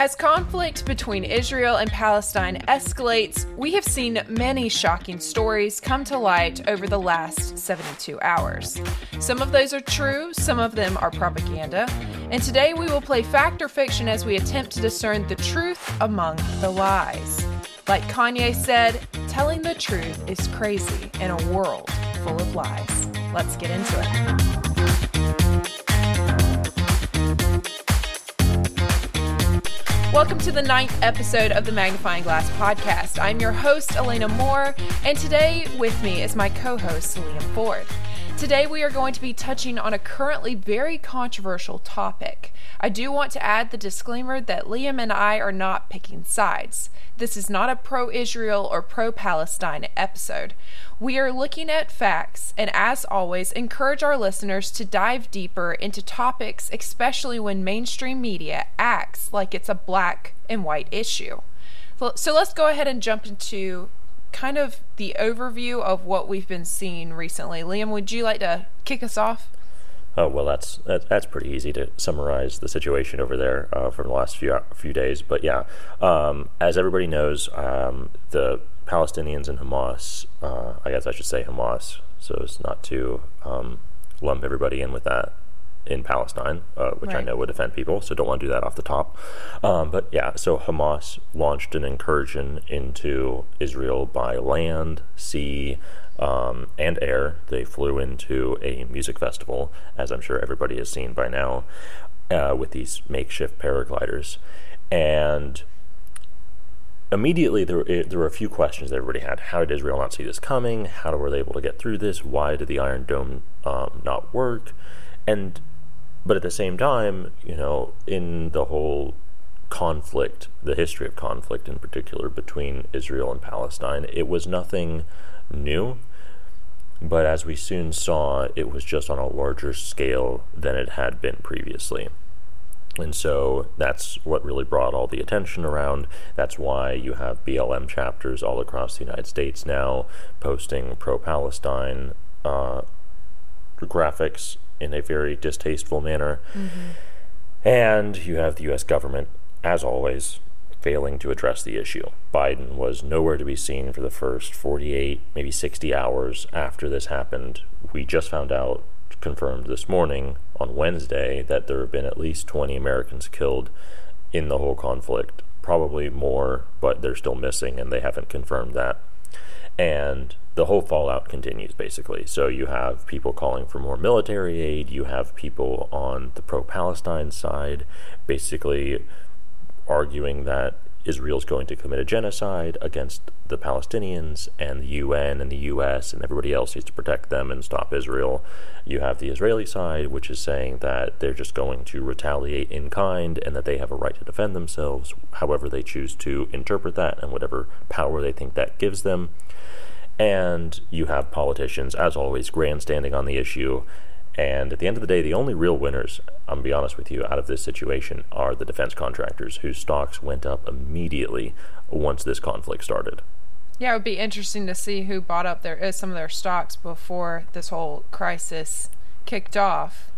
As conflict between Israel and Palestine escalates, we have seen many shocking stories come to light over the last 72 hours. Some of those are true, some of them are propaganda, and today we will play fact or fiction as we attempt to discern the truth among the lies. Like Kanye said, telling the truth is crazy in a world full of lies. Let's get into it. Welcome to the ninth episode of the Magnifying Glass podcast. I'm your host, Elena Moore, and today with me is my co host, Liam Ford. Today, we are going to be touching on a currently very controversial topic. I do want to add the disclaimer that Liam and I are not picking sides. This is not a pro Israel or pro Palestine episode. We are looking at facts and, as always, encourage our listeners to dive deeper into topics, especially when mainstream media acts like it's a black and white issue. So let's go ahead and jump into kind of the overview of what we've been seeing recently. Liam, would you like to kick us off? Oh well, that's that, that's pretty easy to summarize the situation over there uh, from the last few few days. But yeah, um, as everybody knows, um, the Palestinians and Hamas, uh, I guess I should say Hamas, so as not to um, lump everybody in with that in Palestine, uh, which right. I know would offend people, so don't want to do that off the top. Um, but yeah, so Hamas launched an incursion into Israel by land, sea, um, and air. They flew into a music festival, as I'm sure everybody has seen by now, uh, with these makeshift paragliders. And immediately there, there were a few questions that everybody had. How did Israel not see this coming? How were they able to get through this? Why did the Iron Dome um, not work? And but at the same time, you know, in the whole conflict, the history of conflict in particular between Israel and Palestine, it was nothing new. But as we soon saw, it was just on a larger scale than it had been previously. And so that's what really brought all the attention around. That's why you have BLM chapters all across the United States now posting pro Palestine uh, graphics in a very distasteful manner. Mm-hmm. And you have the U.S. government, as always, failing to address the issue. Biden was nowhere to be seen for the first 48, maybe 60 hours after this happened. We just found out, confirmed this morning on Wednesday, that there have been at least 20 Americans killed in the whole conflict. Probably more, but they're still missing, and they haven't confirmed that. And the whole fallout continues basically. So you have people calling for more military aid, you have people on the pro Palestine side basically arguing that Israel's going to commit a genocide against the Palestinians, and the UN and the US and everybody else needs to protect them and stop Israel. You have the Israeli side, which is saying that they're just going to retaliate in kind and that they have a right to defend themselves, however they choose to interpret that and whatever power they think that gives them. And you have politicians, as always, grandstanding on the issue. And at the end of the day, the only real winners, I'm to be honest with you, out of this situation are the defense contractors whose stocks went up immediately once this conflict started. Yeah, it would be interesting to see who bought up their uh, some of their stocks before this whole crisis kicked off.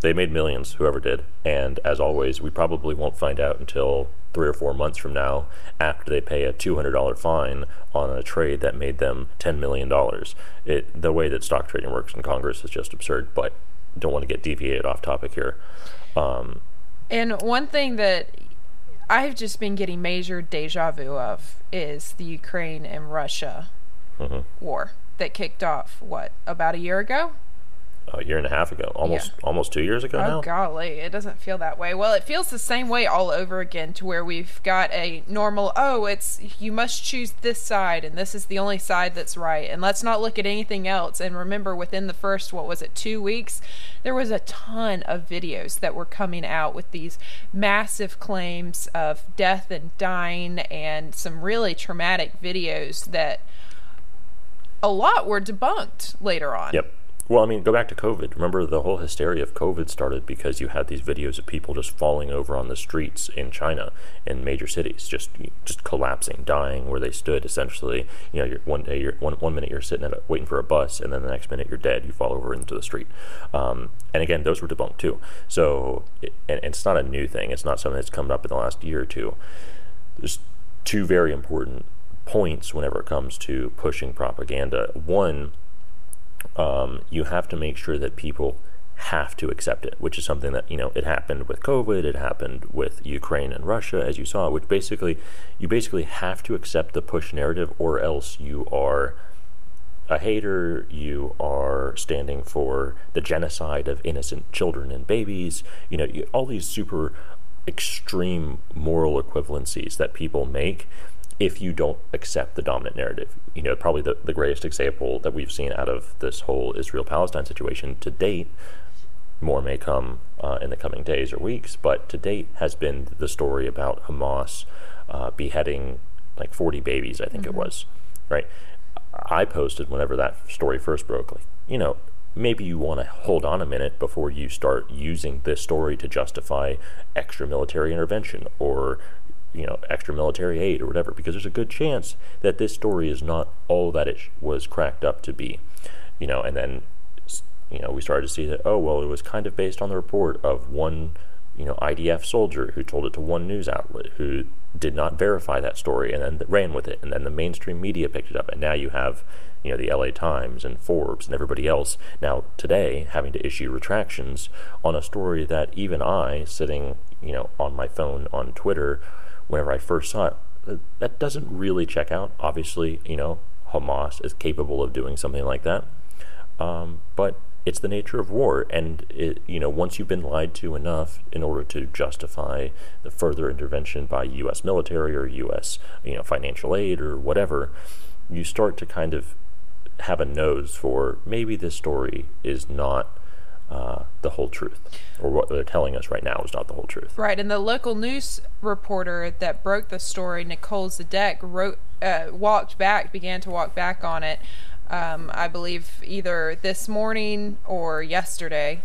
They made millions, whoever did. And as always, we probably won't find out until three or four months from now after they pay a $200 fine on a trade that made them $10 million. It, the way that stock trading works in Congress is just absurd, but don't want to get deviated off topic here. Um, and one thing that I've just been getting major deja vu of is the Ukraine and Russia mm-hmm. war that kicked off, what, about a year ago? A year and a half ago, almost yeah. almost two years ago oh, now. golly, it doesn't feel that way. Well, it feels the same way all over again, to where we've got a normal. Oh, it's you must choose this side, and this is the only side that's right, and let's not look at anything else. And remember, within the first what was it, two weeks, there was a ton of videos that were coming out with these massive claims of death and dying, and some really traumatic videos that a lot were debunked later on. Yep well, I mean, go back to COVID. Remember, the whole hysteria of COVID started because you had these videos of people just falling over on the streets in China, in major cities, just just collapsing, dying where they stood. Essentially, you know, you're, one day, you're one one minute you're sitting at a, waiting for a bus, and then the next minute you're dead. You fall over into the street. Um, and again, those were debunked too. So, it, and, it's not a new thing. It's not something that's come up in the last year or two. There's two very important points whenever it comes to pushing propaganda. One um, you have to make sure that people have to accept it, which is something that, you know, it happened with COVID, it happened with Ukraine and Russia, as you saw, which basically, you basically have to accept the push narrative or else you are a hater, you are standing for the genocide of innocent children and babies, you know, you, all these super extreme moral equivalencies that people make if you don't accept the dominant narrative. You know, probably the, the greatest example that we've seen out of this whole Israel Palestine situation to date, more may come uh, in the coming days or weeks, but to date has been the story about Hamas uh, beheading like 40 babies, I think mm-hmm. it was, right? I posted whenever that story first broke, like, you know, maybe you want to hold on a minute before you start using this story to justify extra military intervention or you know extra military aid or whatever because there's a good chance that this story is not all that it was cracked up to be you know and then you know we started to see that oh well it was kind of based on the report of one you know IDF soldier who told it to one news outlet who did not verify that story and then ran with it. And then the mainstream media picked it up. And now you have you know the LA Times and Forbes and everybody else now today having to issue retractions on a story that even I sitting you know on my phone on Twitter whenever I first saw it, that doesn't really check out. Obviously, you know, Hamas is capable of doing something like that. Um, but it's the nature of war, and it, you know, once you've been lied to enough in order to justify the further intervention by U.S. military or U.S. you know financial aid or whatever, you start to kind of have a nose for maybe this story is not uh, the whole truth, or what they're telling us right now is not the whole truth. Right, and the local news reporter that broke the story, Nicole Zedeck, wrote, uh, walked back, began to walk back on it. Um, I believe either this morning or yesterday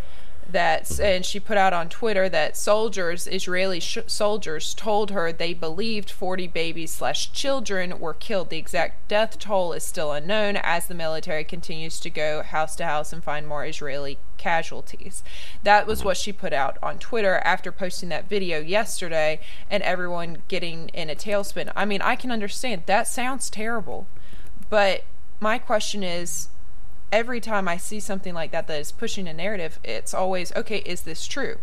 that mm-hmm. and she put out on Twitter that soldiers, Israeli sh- soldiers, told her they believed 40 babies slash children were killed. The exact death toll is still unknown as the military continues to go house to house and find more Israeli casualties. That was what she put out on Twitter after posting that video yesterday, and everyone getting in a tailspin. I mean, I can understand that sounds terrible, but my question is every time I see something like that that is pushing a narrative, it's always, okay, is this true?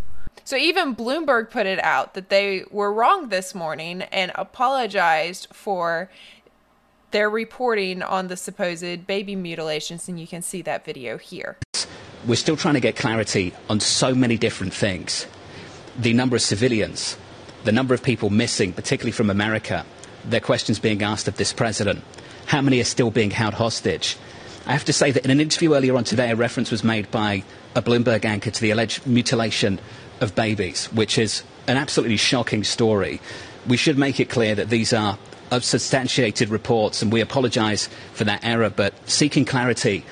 So even Bloomberg put it out that they were wrong this morning and apologized for their reporting on the supposed baby mutilations, and you can see that video here. We're still trying to get clarity on so many different things. The number of civilians, the number of people missing, particularly from America, their questions being asked of this president, how many are still being held hostage, I have to say that in an interview earlier on today, a reference was made by a Bloomberg anchor to the alleged mutilation of babies, which is an absolutely shocking story. We should make it clear that these are substantiated reports, and we apologise for that error, but seeking clarity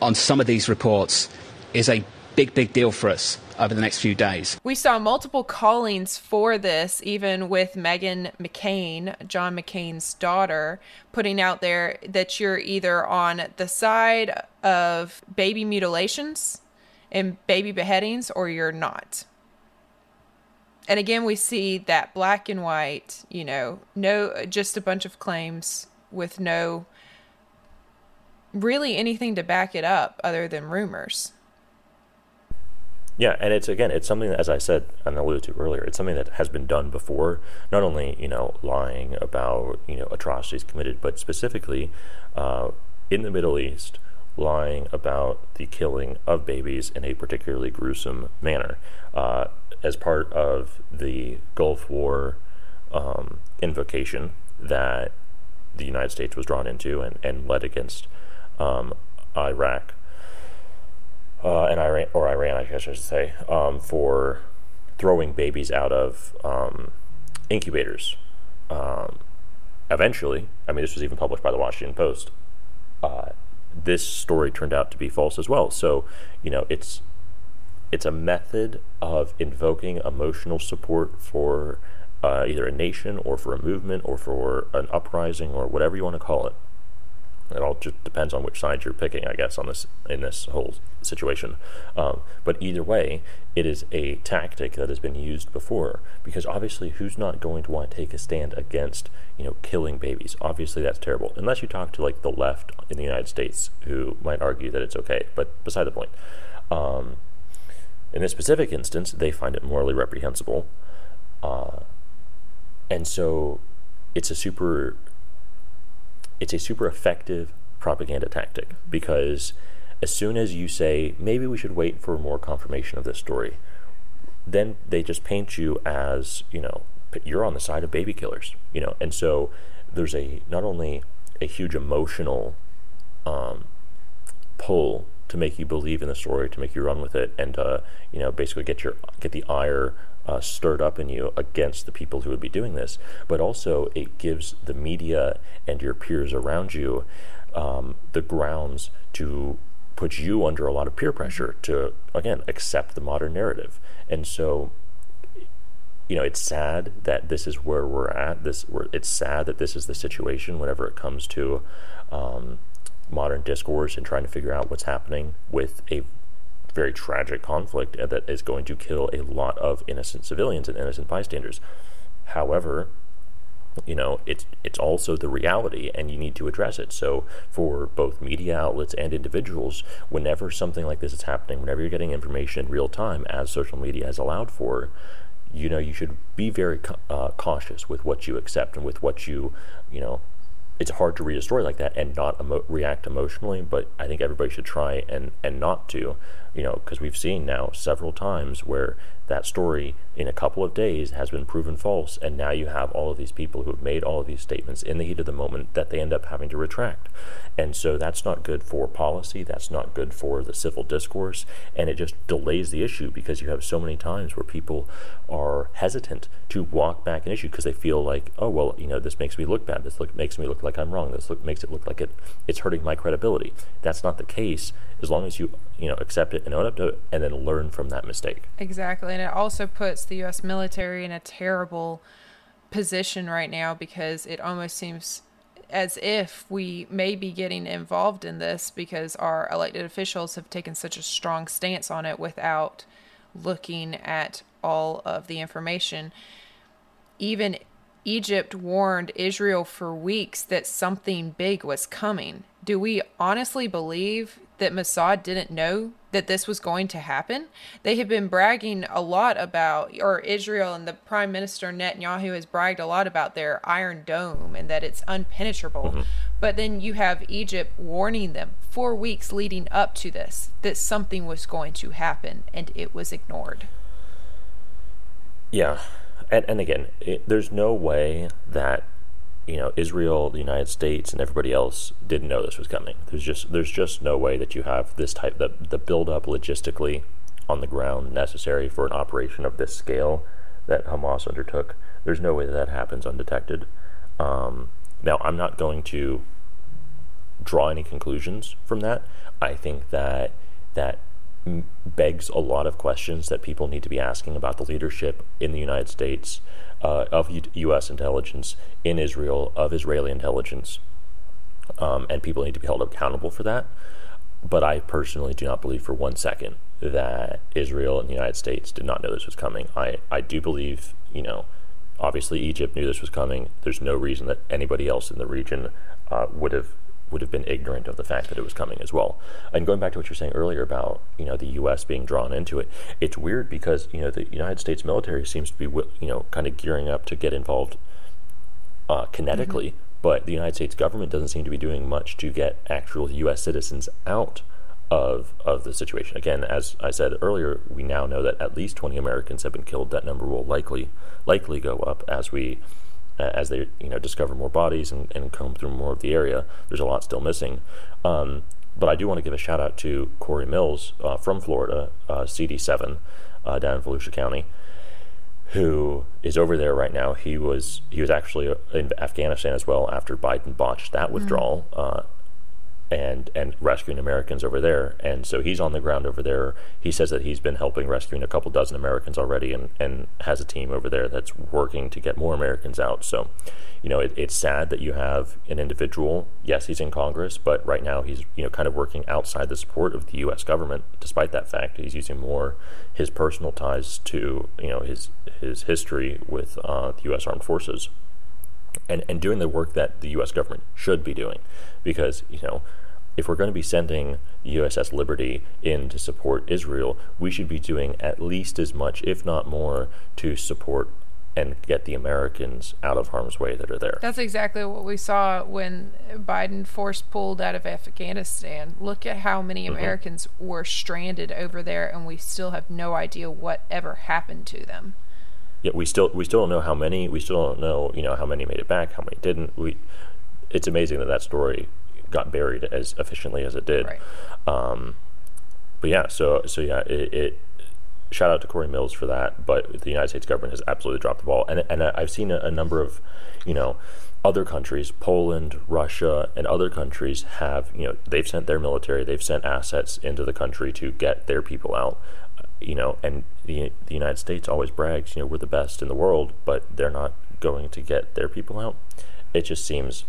on some of these reports is a big, big deal for us over the next few days. We saw multiple callings for this, even with Meghan McCain, John McCain's daughter, putting out there that you're either on the side of baby mutilations and baby beheadings or you're not. And again, we see that black and white, you know, no, just a bunch of claims with no really anything to back it up other than rumors. Yeah, and it's again, it's something that, as I said and alluded to earlier, it's something that has been done before. Not only you know lying about you know atrocities committed, but specifically uh, in the Middle East, lying about the killing of babies in a particularly gruesome manner, uh, as part of the Gulf War um, invocation that the United States was drawn into and, and led against um, Iraq uh, and Iran or Iran, I guess I should say, um, for throwing babies out of um, incubators. Um, eventually, I mean, this was even published by the Washington Post. Uh, this story turned out to be false as well. So, you know, it's it's a method of invoking emotional support for uh, either a nation or for a movement or for an uprising or whatever you want to call it. It all just depends on which side you're picking, I guess, on this in this whole situation. Um, but either way, it is a tactic that has been used before. Because obviously, who's not going to want to take a stand against you know killing babies? Obviously, that's terrible. Unless you talk to like the left in the United States, who might argue that it's okay. But beside the point. Um, in this specific instance, they find it morally reprehensible. Uh, and so it's a super it's a super effective propaganda tactic because as soon as you say maybe we should wait for more confirmation of this story then they just paint you as you know you're on the side of baby killers you know? And so there's a not only a huge emotional um, pull to make you believe in the story, to make you run with it, and uh, you know basically get your get the ire uh, stirred up in you against the people who would be doing this. But also, it gives the media and your peers around you um, the grounds to put you under a lot of peer pressure to again accept the modern narrative. And so you know, it's sad that this is where we're at. This, it's sad that this is the situation whenever it comes to um, modern discourse and trying to figure out what's happening with a very tragic conflict that is going to kill a lot of innocent civilians and innocent bystanders. However, you know, it's it's also the reality, and you need to address it. So, for both media outlets and individuals, whenever something like this is happening, whenever you're getting information in real time, as social media has allowed for, you know, you should be very uh, cautious with what you accept and with what you, you know, it's hard to read a story like that and not emo- react emotionally. But I think everybody should try and and not to, you know, because we've seen now several times where that story in a couple of days has been proven false, and now you have all of these people who have made all of these statements in the heat of the moment that they end up having to retract. And so that's not good for policy, that's not good for the civil discourse, and it just delays the issue because you have so many times where people are hesitant to walk back an issue because they feel like, oh, well, you know, this makes me look bad, this look, makes me look like I'm wrong, this look, makes it look like it, it's hurting my credibility. That's not the case as long as you, you know, accept it and own up to it and then learn from that mistake. Exactly and it also puts the U.S. military in a terrible position right now because it almost seems as if we may be getting involved in this because our elected officials have taken such a strong stance on it without looking at all of the information. Even Egypt warned Israel for weeks that something big was coming. Do we honestly believe that Mossad didn't know that this was going to happen. They have been bragging a lot about, or Israel and the Prime Minister Netanyahu has bragged a lot about their Iron Dome and that it's unpenetrable. Mm-hmm. But then you have Egypt warning them four weeks leading up to this that something was going to happen, and it was ignored. Yeah. And, and again, it, there's no way that you know Israel, the United States, and everybody else didn't know this was coming. There's just there's just no way that you have this type the the build up logistically on the ground necessary for an operation of this scale that Hamas undertook. There's no way that, that happens undetected. Um, now, I'm not going to draw any conclusions from that. I think that that begs a lot of questions that people need to be asking about the leadership in the United States uh, of U- U.S. intelligence in Israel, of Israeli intelligence, um, and people need to be held accountable for that. But I personally do not believe for one second that Israel and the United States did not know this was coming. I, I do believe, you know, obviously Egypt knew this was coming. There's no reason that anybody else in the region uh, would have would have been ignorant of the fact that it was coming as well. And going back to what you're saying earlier about you know the U.S. being drawn into it, it's weird because you know the United States military seems to be you know kind of gearing up to get involved uh, kinetically, mm-hmm. but the United States government doesn't seem to be doing much to get actual U.S. citizens out of of the situation. Again, as I said earlier, we now know that at least 20 Americans have been killed. That number will likely likely go up as we as they you know discover more bodies and, and comb through more of the area. There's a lot still missing. Um, but I do want to give a shout out to Corey Mills uh, from Florida, uh, CD7, uh, down in Volusia County, who is over there right now. He was he was actually in Afghanistan as well after Biden botched that withdrawal. And and rescuing Americans over there. And so he's on the ground over there. He says that he's been helping rescuing a couple dozen Americans already, and and has a team over there that's working to get more Americans out. So, you know, it, it's sad that you have an individual. Yes, he's in Congress, but right now he's you know kind of working outside the support of the U.S. government. Despite that fact, he's using more his personal ties to you know his his history with uh, the U.S. Armed Forces and, and doing the work that the U.S. government should be doing. Because, you know, if we're going to be sending USS Liberty in to support Israel, we should be doing at least as much, if not more, to support and get the Americans out of harm's way that are there. That's exactly what we saw when Biden force pulled out of Afghanistan. Look at how many mm-hmm. Americans were stranded over there, and we still have no idea what ever happened to them yet we still we still don't know how many. We still don't know you know how many made it back, how many didn't. We it's amazing that that story got buried as efficiently as it did. Right. Um, but yeah, so so yeah, it, it, shout out to Corey Mills for that. But the United States government has absolutely dropped the ball, and and I've seen a, a number of you know other countries, Poland, Russia, and other countries have you know they've sent their military, they've sent assets into the country to get their people out you know, and the the United States always brags, you know, we're the best in the world, but they're not going to get their people out. It just seems,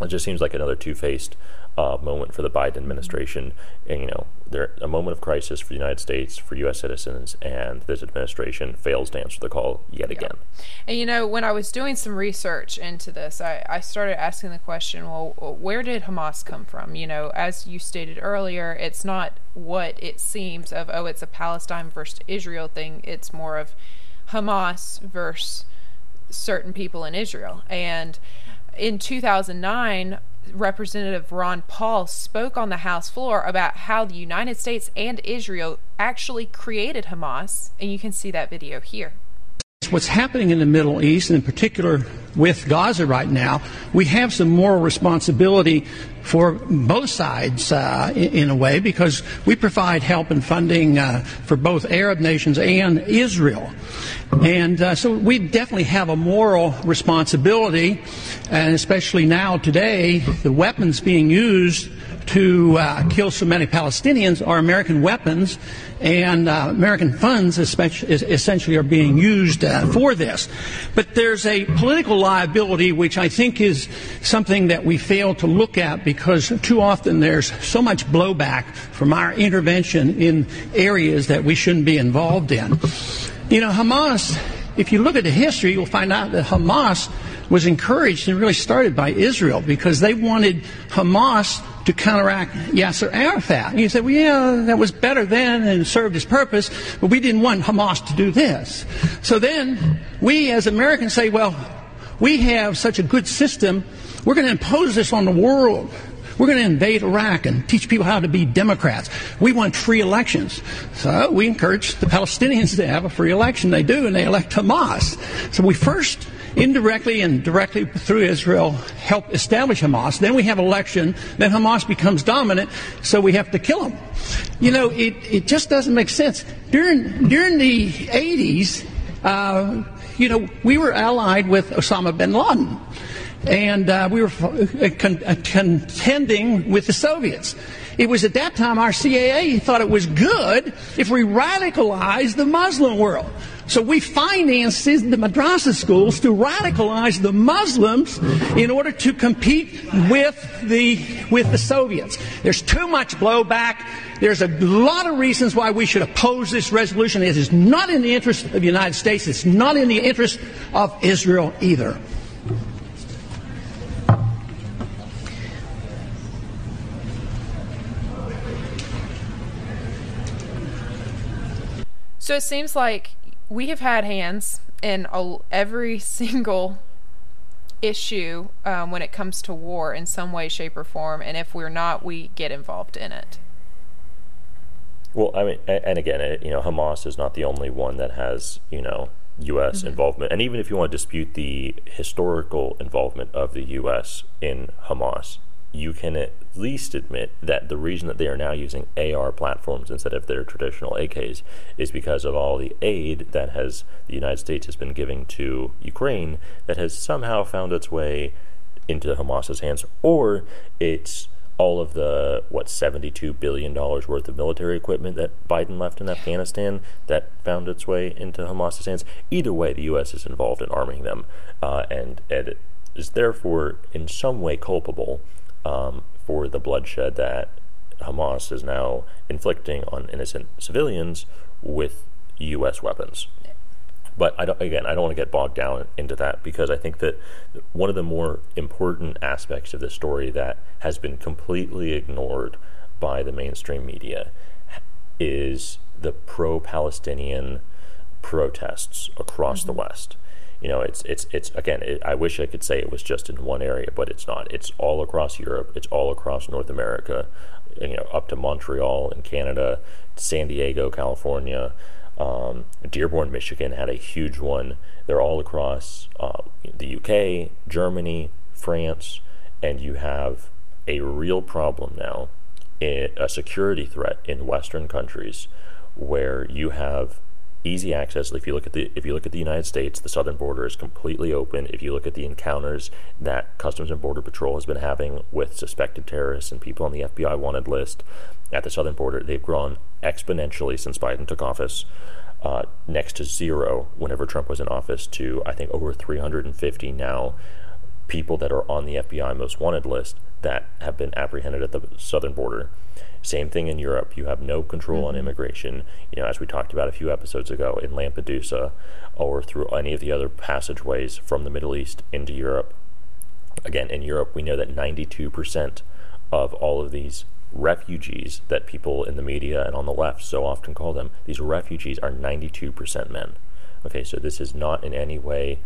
it just seems like another two-faced uh, moment for the Biden administration. And, you know, there a moment of crisis for the United States, for U.S. citizens, and this administration fails to answer the call yet again. And you know, when I was doing some research into this, I, I started asking the question, well, where did Hamas come from? You know, as you stated earlier, it's not what it seems of oh, it's a Palestine versus Israel thing. It's more of Hamas versus certain people in Israel. And in 2009, Representative Ron Paul spoke on the House floor about how the United States and Israel actually created Hamas, and you can see that video here. What's happening in the Middle East, and in particular with Gaza right now, we have some moral responsibility for both sides uh, in, a way because we provide help and funding uh, for both Arab nations and Israel. And uh, so we definitely have a moral responsibility, and especially now today, the weapons being used to uh, kill so many Palestinians are American weapons, and uh, American funds essentially are being used uh, for this. But there's a political liability which I think is something that we fail to look at because too often there's so much blowback from our intervention in areas that we shouldn't be involved in. You know, Hamas, if you look at the history, you'll find out that Hamas was encouraged and really started by Israel because they wanted Hamas to counteract Yasser Arafat. And you say, well, yeah, that was better then and served its purpose, but we didn't want Hamas to do this. So then we as Americans say, well, we have such a good system, we're going to impose this on the world. We're going to invade Iraq and teach people how to be Democrats. We want free elections. So we encourage the Palestinians to have a free election. They do, and they elect Hamas. So we first indirectly and directly through Israel help establish Hamas. Then we have election. Then Hamas becomes dominant, so we have to kill them. You know, it, it just doesn't make sense. During, during the 80s, uh, you know, we were allied with Osama bin Laden and uh, we were uh, uh, contending with the Soviets. It was at that time our CIA thought it was good if we radicalized the Muslim world. So we financed the madrasa schools to radicalize the Muslims in order to compete with the, with the Soviets. There's too much blowback. There's a lot of reasons why we should oppose this resolution. It is not in the interest of the United States. It's not in the interest of Israel either. So it seems like we have had hands in a, every single issue um, when it comes to war in some way, shape, or form, and if we're not, we get involved in it. Well, I mean, and again, you know, Hamas is not the only one that has, you know, U.S. Mm-hmm. involvement. And even if you want to dispute the historical involvement of the U.S. in Hamas, you can at least admit that the reason that they are now using AR platforms instead of their traditional AKs is because of all the aid that has the United States has been giving to Ukraine that has somehow found its way into Hamas's hands, or it's all of the what 72 billion dollars worth of military equipment that Biden left in Afghanistan that found its way into Hamas's hands. Either way, the U.S. is involved in arming them, uh, and, and it is therefore in some way culpable um, for the bloodshed that Hamas is now inflicting on innocent civilians with U.S. weapons. But I don't, again, I don't want to get bogged down into that because I think that one of the more important aspects of this story that has been completely ignored by the mainstream media is the pro-Palestinian protests across mm-hmm. the West. You know, it's it's it's again. It, I wish I could say it was just in one area, but it's not. It's all across Europe. It's all across North America. You know, up to Montreal in Canada, San Diego, California. Um, Dearborn, Michigan had a huge one. They're all across uh, the UK, Germany, France, and you have a real problem now, a security threat in Western countries, where you have easy access. If you look at the if you look at the United States, the southern border is completely open. If you look at the encounters that Customs and Border Patrol has been having with suspected terrorists and people on the FBI wanted list at the southern border, they've grown exponentially since Biden took office. Uh, next to zero whenever Trump was in office, to I think over 350 now people that are on the FBI most wanted list that have been apprehended at the southern border. Same thing in Europe. You have no control mm-hmm. on immigration. You know, as we talked about a few episodes ago in Lampedusa or through any of the other passageways from the Middle East into Europe. Again, in Europe, we know that 92% of all of these refugees that people in the media and on the left so often call them, these refugees are 92% men. Okay, so this is not in any way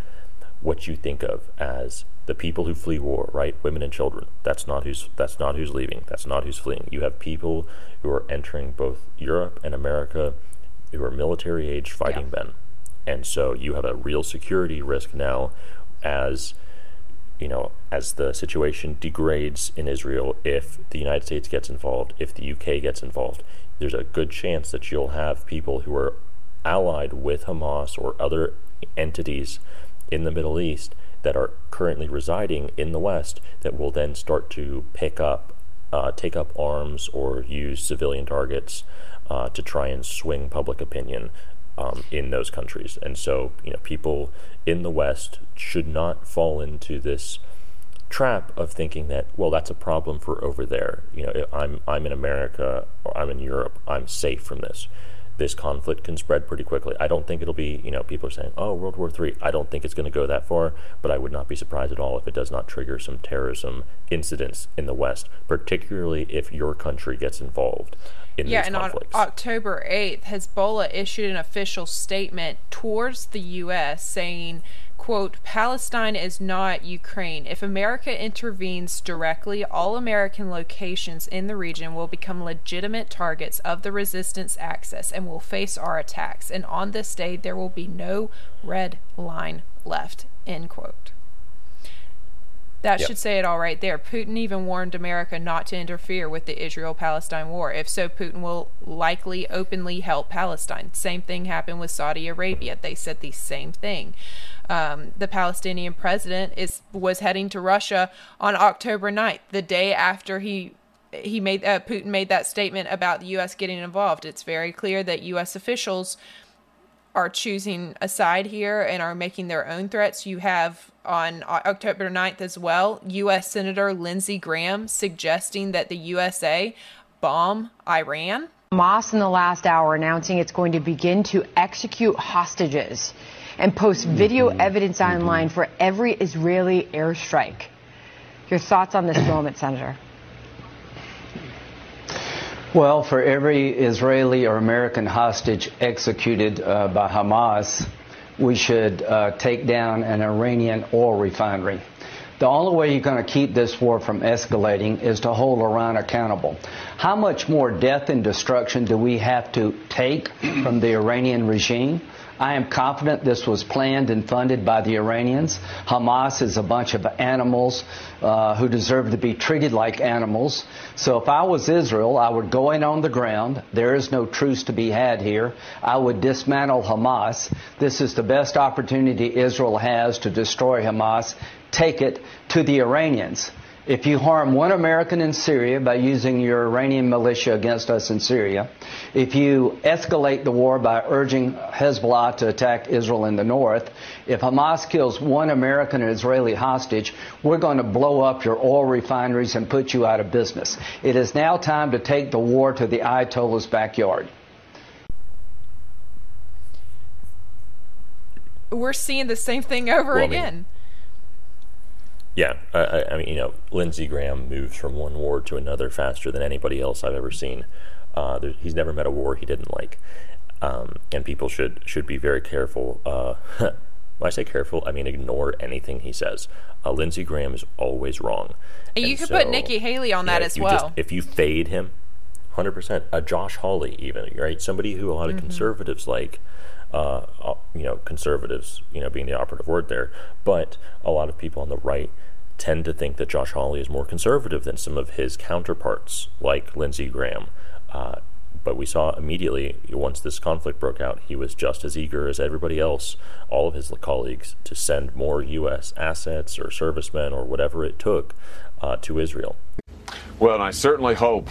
what you think of as the people who flee war, right? Women and children. That's not who's that's not who's leaving. That's not who's fleeing. You have people who are entering both Europe and America who are military age fighting yeah. men. And so you have a real security risk now as you know, as the situation degrades in Israel, if the United States gets involved, if the UK gets involved, there's a good chance that you'll have people who are allied with Hamas or other entities in the Middle East that are currently residing in the West that will then start to pick up, uh, take up arms or use civilian targets uh, to try and swing public opinion um, in those countries. And so, you know, people in the West should not fall into this trap of thinking that well that's a problem for over there you know i'm i'm in america or i'm in europe i'm safe from this this conflict can spread pretty quickly. I don't think it'll be, you know, people are saying, oh, World War III. I don't think it's going to go that far, but I would not be surprised at all if it does not trigger some terrorism incidents in the West, particularly if your country gets involved in yeah, these conflicts. and on October 8th, Hezbollah issued an official statement towards the U.S. saying, quote, Palestine is not Ukraine. If America intervenes directly, all American locations in the region will become legitimate targets of the resistance axis and will face our attacks. And on this day, there will be no red line left, end quote. That yep. should say it all right there. Putin even warned America not to interfere with the Israel Palestine war. If so, Putin will likely openly help Palestine. Same thing happened with Saudi Arabia. They said the same thing. Um, the Palestinian president is was heading to Russia on October 9th, the day after he he made uh, Putin made that statement about the U.S. getting involved. It's very clear that U.S. officials are choosing a side here and are making their own threats. You have on October 9th as well, U.S. Senator Lindsey Graham suggesting that the USA bomb Iran. Hamas in the last hour announcing it's going to begin to execute hostages and post video mm-hmm. evidence mm-hmm. online for every Israeli airstrike. Your thoughts on this moment, Senator? Well, for every Israeli or American hostage executed uh, by Hamas, we should uh, take down an Iranian oil refinery. The only way you're going to keep this war from escalating is to hold Iran accountable. How much more death and destruction do we have to take from the Iranian regime? I am confident this was planned and funded by the Iranians. Hamas is a bunch of animals uh, who deserve to be treated like animals. So if I was Israel, I would go in on the ground. There is no truce to be had here. I would dismantle Hamas. This is the best opportunity Israel has to destroy Hamas. Take it to the Iranians If you harm one American in Syria by using your Iranian militia against us in Syria, if you escalate the war by urging Hezbollah to attack Israel in the north, if Hamas kills one American and Israeli hostage, we're going to blow up your oil refineries and put you out of business. It is now time to take the war to the Ayatollah's backyard. We're seeing the same thing over well, again. I mean, yeah, I, I, mean, you know, Lindsey Graham moves from one war to another faster than anybody else I've ever seen. Uh, there, he's never met a war he didn't like, um, and people should should be very careful. Uh, when I say careful, I mean ignore anything he says. Uh, Lindsey Graham is always wrong. And you could so, put Nikki Haley on that know, as well. Just, if you fade him, hundred percent. A Josh Hawley, even right, somebody who a lot of mm-hmm. conservatives like. Uh, uh, you know, conservatives, you know, being the operative word there, but a lot of people on the right tend to think that Josh Hawley is more conservative than some of his counterparts, like Lindsey Graham. Uh, but we saw immediately, once this conflict broke out, he was just as eager as everybody else, all of his colleagues, to send more U.S. assets or servicemen or whatever it took uh, to Israel. Well, and I certainly hope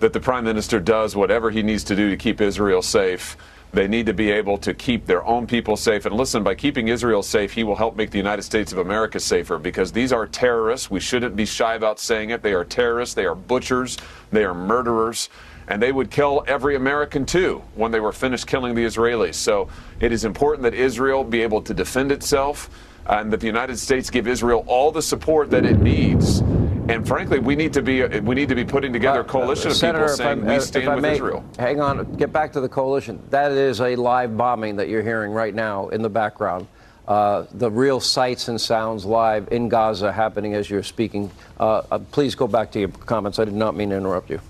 that the Prime Minister does whatever he needs to do to keep Israel safe. They need to be able to keep their own people safe. And listen, by keeping Israel safe, he will help make the United States of America safer because these are terrorists. We shouldn't be shy about saying it. They are terrorists, they are butchers, they are murderers. And they would kill every American too when they were finished killing the Israelis. So it is important that Israel be able to defend itself and that the United States give Israel all the support that it needs and frankly, we need to be we need to be putting together a coalition of Senator, people saying we stand with may, Israel. Hang on, get back to the coalition. That is a live bombing that you're hearing right now in the background. Uh, the real sights and sounds live in Gaza happening as you're speaking. Uh, uh, please go back to your comments. I did not mean to interrupt you.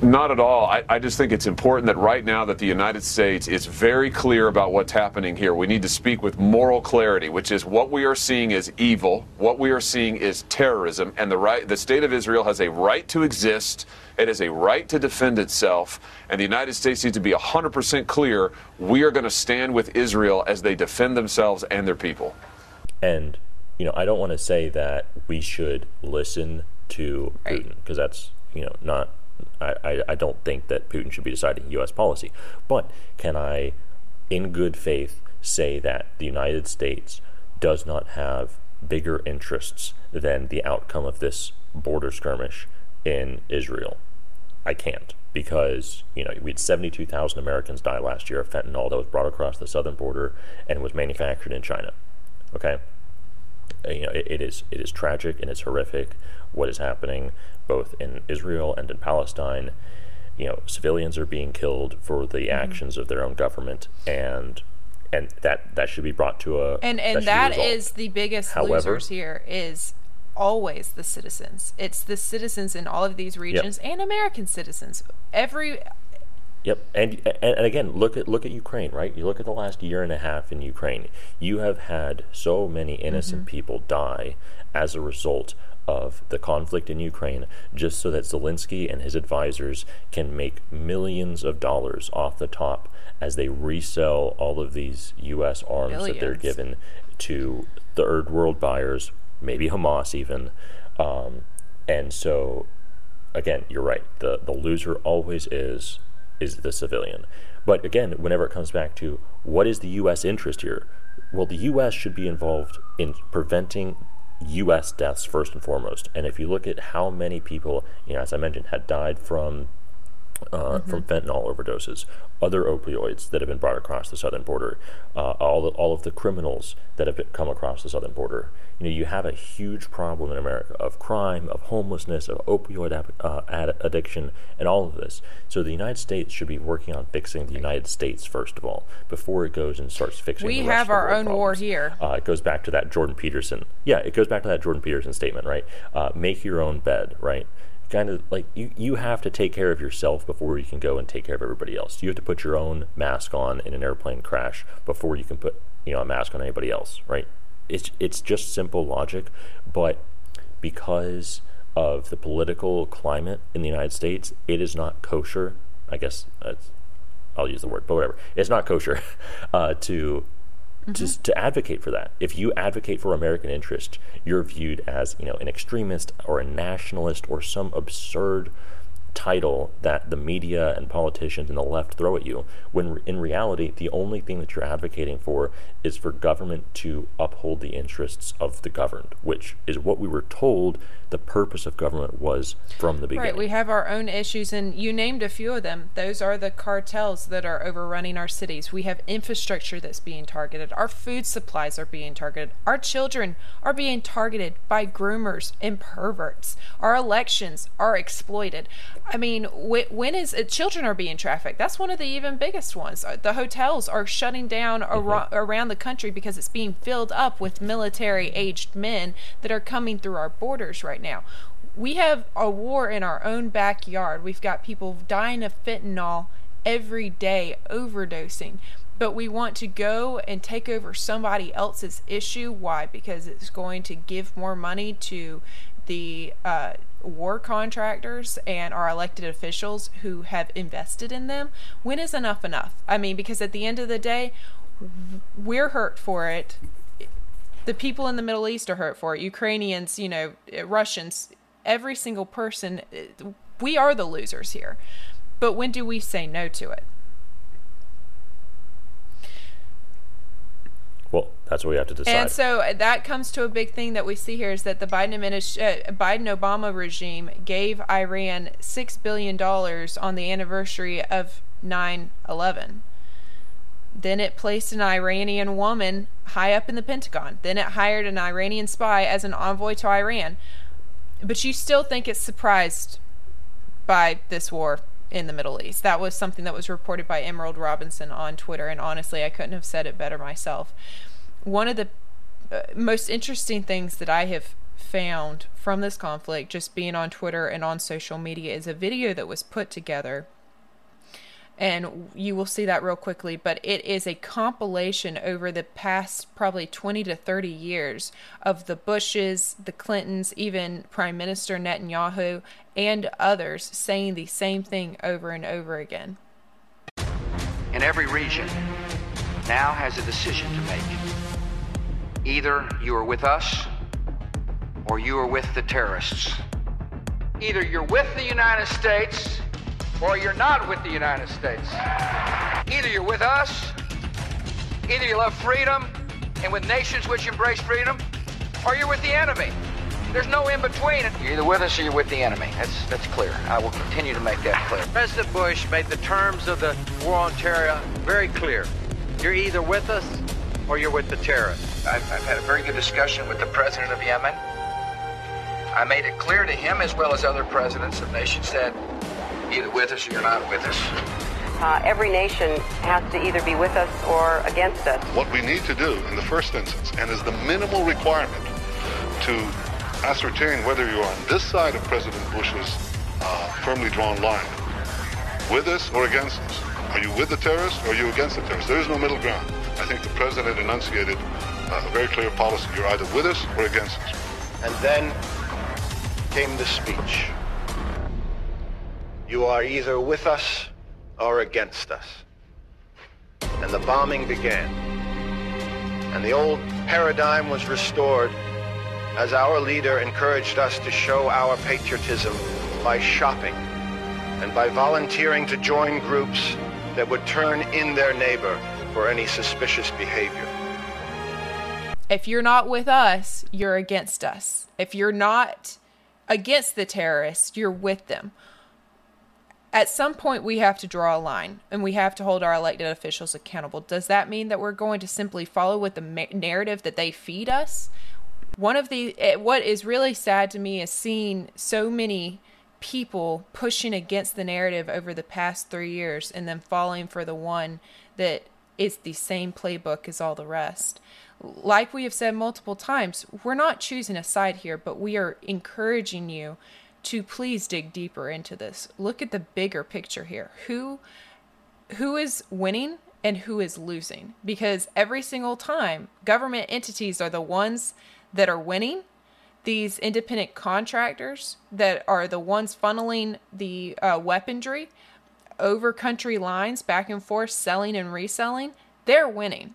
Not at all. I, I, just think it's important that right now that the United States is very clear about what's happening here. We need to speak with moral clarity, which is what we are seeing is evil, what we are seeing is terrorism, and the right the state of Israel has a right to exist. It has a right to defend itself, and the United States needs to be 100% clear. We are going to stand with Israel as they defend themselves and their people. And you know, I don't want to say that we should listen to Putin because that's you know not I, I, don't think that Putin should be deciding U.S. policy. But can I, in good faith, say that the United States does not have bigger interests than the outcome of this border skirmish in Israel? I can't because you know we had 72,000 Americans die last year of fentanyl that was brought across the southern border and was manufactured in China. Okay, you know it, it is it is tragic and it's horrific what is happening both in Israel and in Palestine. You know, civilians are being killed for the mm-hmm. actions of their own government, and and that that should be brought to a and and that, that is the biggest However, losers here is always the citizens. It's the citizens in all of these regions yep. and American citizens. Every Yep, and, and and again, look at look at Ukraine, right? You look at the last year and a half in Ukraine. You have had so many innocent mm-hmm. people die as a result of the conflict in Ukraine just so that Zelensky and his advisors can make millions of dollars off the top as they resell all of these U.S. arms Billions. that they're given to third world buyers, maybe Hamas even. Um, and so, again, you're right. The, the loser always is is the civilian. But again, whenever it comes back to what is the U.S. interest here, well, the U.S. should be involved in preventing U.S. deaths first and foremost. And if you look at how many people, you know, as I mentioned, had died from uh, mm-hmm. from fentanyl overdoses, other opioids that have been brought across the southern border, uh, all the, all of the criminals that have been, come across the southern border. You know, you have a huge problem in America of crime, of homelessness, of opioid ap- uh, ad- addiction, and all of this. So the United States should be working on fixing the United States first of all before it goes and starts fixing. We have our own problems. war here. Uh, it goes back to that Jordan Peterson. Yeah, it goes back to that Jordan Peterson statement, right? Uh, make your own bed, right? Kind of like you, you have to take care of yourself before you can go and take care of everybody else. You have to put your own mask on in an airplane crash before you can put you know a mask on anybody else, right? It's it's just simple logic, but because of the political climate in the United States, it is not kosher. I guess I'll use the word, but whatever. It's not kosher uh, to to, mm-hmm. to advocate for that. If you advocate for American interest, you're viewed as you know an extremist or a nationalist or some absurd title that the media and politicians and the left throw at you when in reality the only thing that you're advocating for is for government to uphold the interests of the governed which is what we were told the purpose of government was from the beginning Right, we have our own issues, and you named a few of them. Those are the cartels that are overrunning our cities. We have infrastructure that's being targeted. Our food supplies are being targeted. Our children are being targeted by groomers and perverts. Our elections are exploited. I mean, wh- when is uh, children are being trafficked? That's one of the even biggest ones. Uh, The hotels are shutting down ar- around the country because it's being filled up with military-aged men that are coming through our borders right now. We have a war in our own backyard. We've got people dying of fentanyl every day, overdosing. But we want to go and take over somebody else's issue. Why? Because it's going to give more money to the uh, war contractors and our elected officials who have invested in them. When is enough enough? I mean, because at the end of the day, we're hurt for it. The people in the Middle East are hurt for it. Ukrainians, you know, Russians, every single person. We are the losers here. But when do we say no to it? well that's what we have to decide And so that comes to a big thing that we see here is that the Biden administ- uh, Biden Obama regime gave Iran six billion dollars on the anniversary of 9/11. Then it placed an Iranian woman high up in the Pentagon. Then it hired an Iranian spy as an envoy to Iran. But you still think it's surprised by this war in the Middle East. That was something that was reported by Emerald Robinson on Twitter, and honestly, I couldn't have said it better myself. One of the uh, most interesting things that I have found from this conflict, just being on Twitter and on social media, is a video that was put together. And you will see that real quickly, but it is a compilation over the past probably 20 to 30 years of the Bushes, the Clintons, even Prime Minister Netanyahu, and others saying the same thing over and over again. in every region now has a decision to make. Either you are with us or you are with the terrorists. Either you're with the United States or you're not with the United States. Either you're with us, either you love freedom and with nations which embrace freedom, or you're with the enemy. There's no in between. You're either with us or you're with the enemy. That's that's clear. I will continue to make that clear. President Bush made the terms of the war on terror very clear. You're either with us or you're with the terrorists. I've, I've had a very good discussion with the president of Yemen. I made it clear to him, as well as other presidents of nations, that either with us or you're not with us. Uh, every nation has to either be with us or against us. What we need to do in the first instance, and is the minimal requirement to ascertain whether you're on this side of President Bush's uh, firmly drawn line, with us or against us. Are you with the terrorists or are you against the terrorists? There is no middle ground. I think the president enunciated uh, a very clear policy. You're either with us or against us. And then came the speech. You are either with us or against us. And the bombing began. And the old paradigm was restored as our leader encouraged us to show our patriotism by shopping and by volunteering to join groups that would turn in their neighbor for any suspicious behavior. If you're not with us, you're against us. If you're not against the terrorists, you're with them. At some point, we have to draw a line and we have to hold our elected officials accountable. Does that mean that we're going to simply follow with the ma- narrative that they feed us? One of the, eh, what is really sad to me is seeing so many people pushing against the narrative over the past three years and then falling for the one that is the same playbook as all the rest. Like we have said multiple times, we're not choosing a side here, but we are encouraging you to please dig deeper into this. Look at the bigger picture here. Who who is winning and who is losing? Because every single time government entities are the ones that are winning these independent contractors that are the ones funneling the uh, weaponry over country lines back and forth, selling and reselling, they're winning.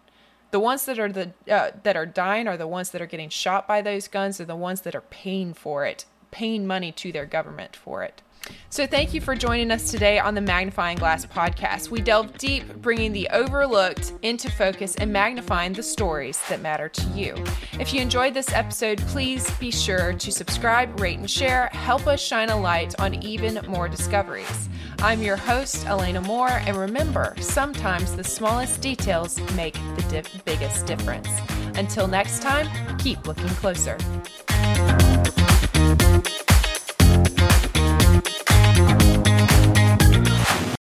The ones that are the uh, that are dying are the ones that are getting shot by those guns, are the ones that are paying for it, paying money to their government for it. So, thank you for joining us today on the Magnifying Glass podcast. We delve deep, bringing the overlooked into focus and magnifying the stories that matter to you. If you enjoyed this episode, please be sure to subscribe, rate, and share. Help us shine a light on even more discoveries. I'm your host, Elena Moore, and remember, sometimes the smallest details make the biggest difference. Until next time, keep looking closer.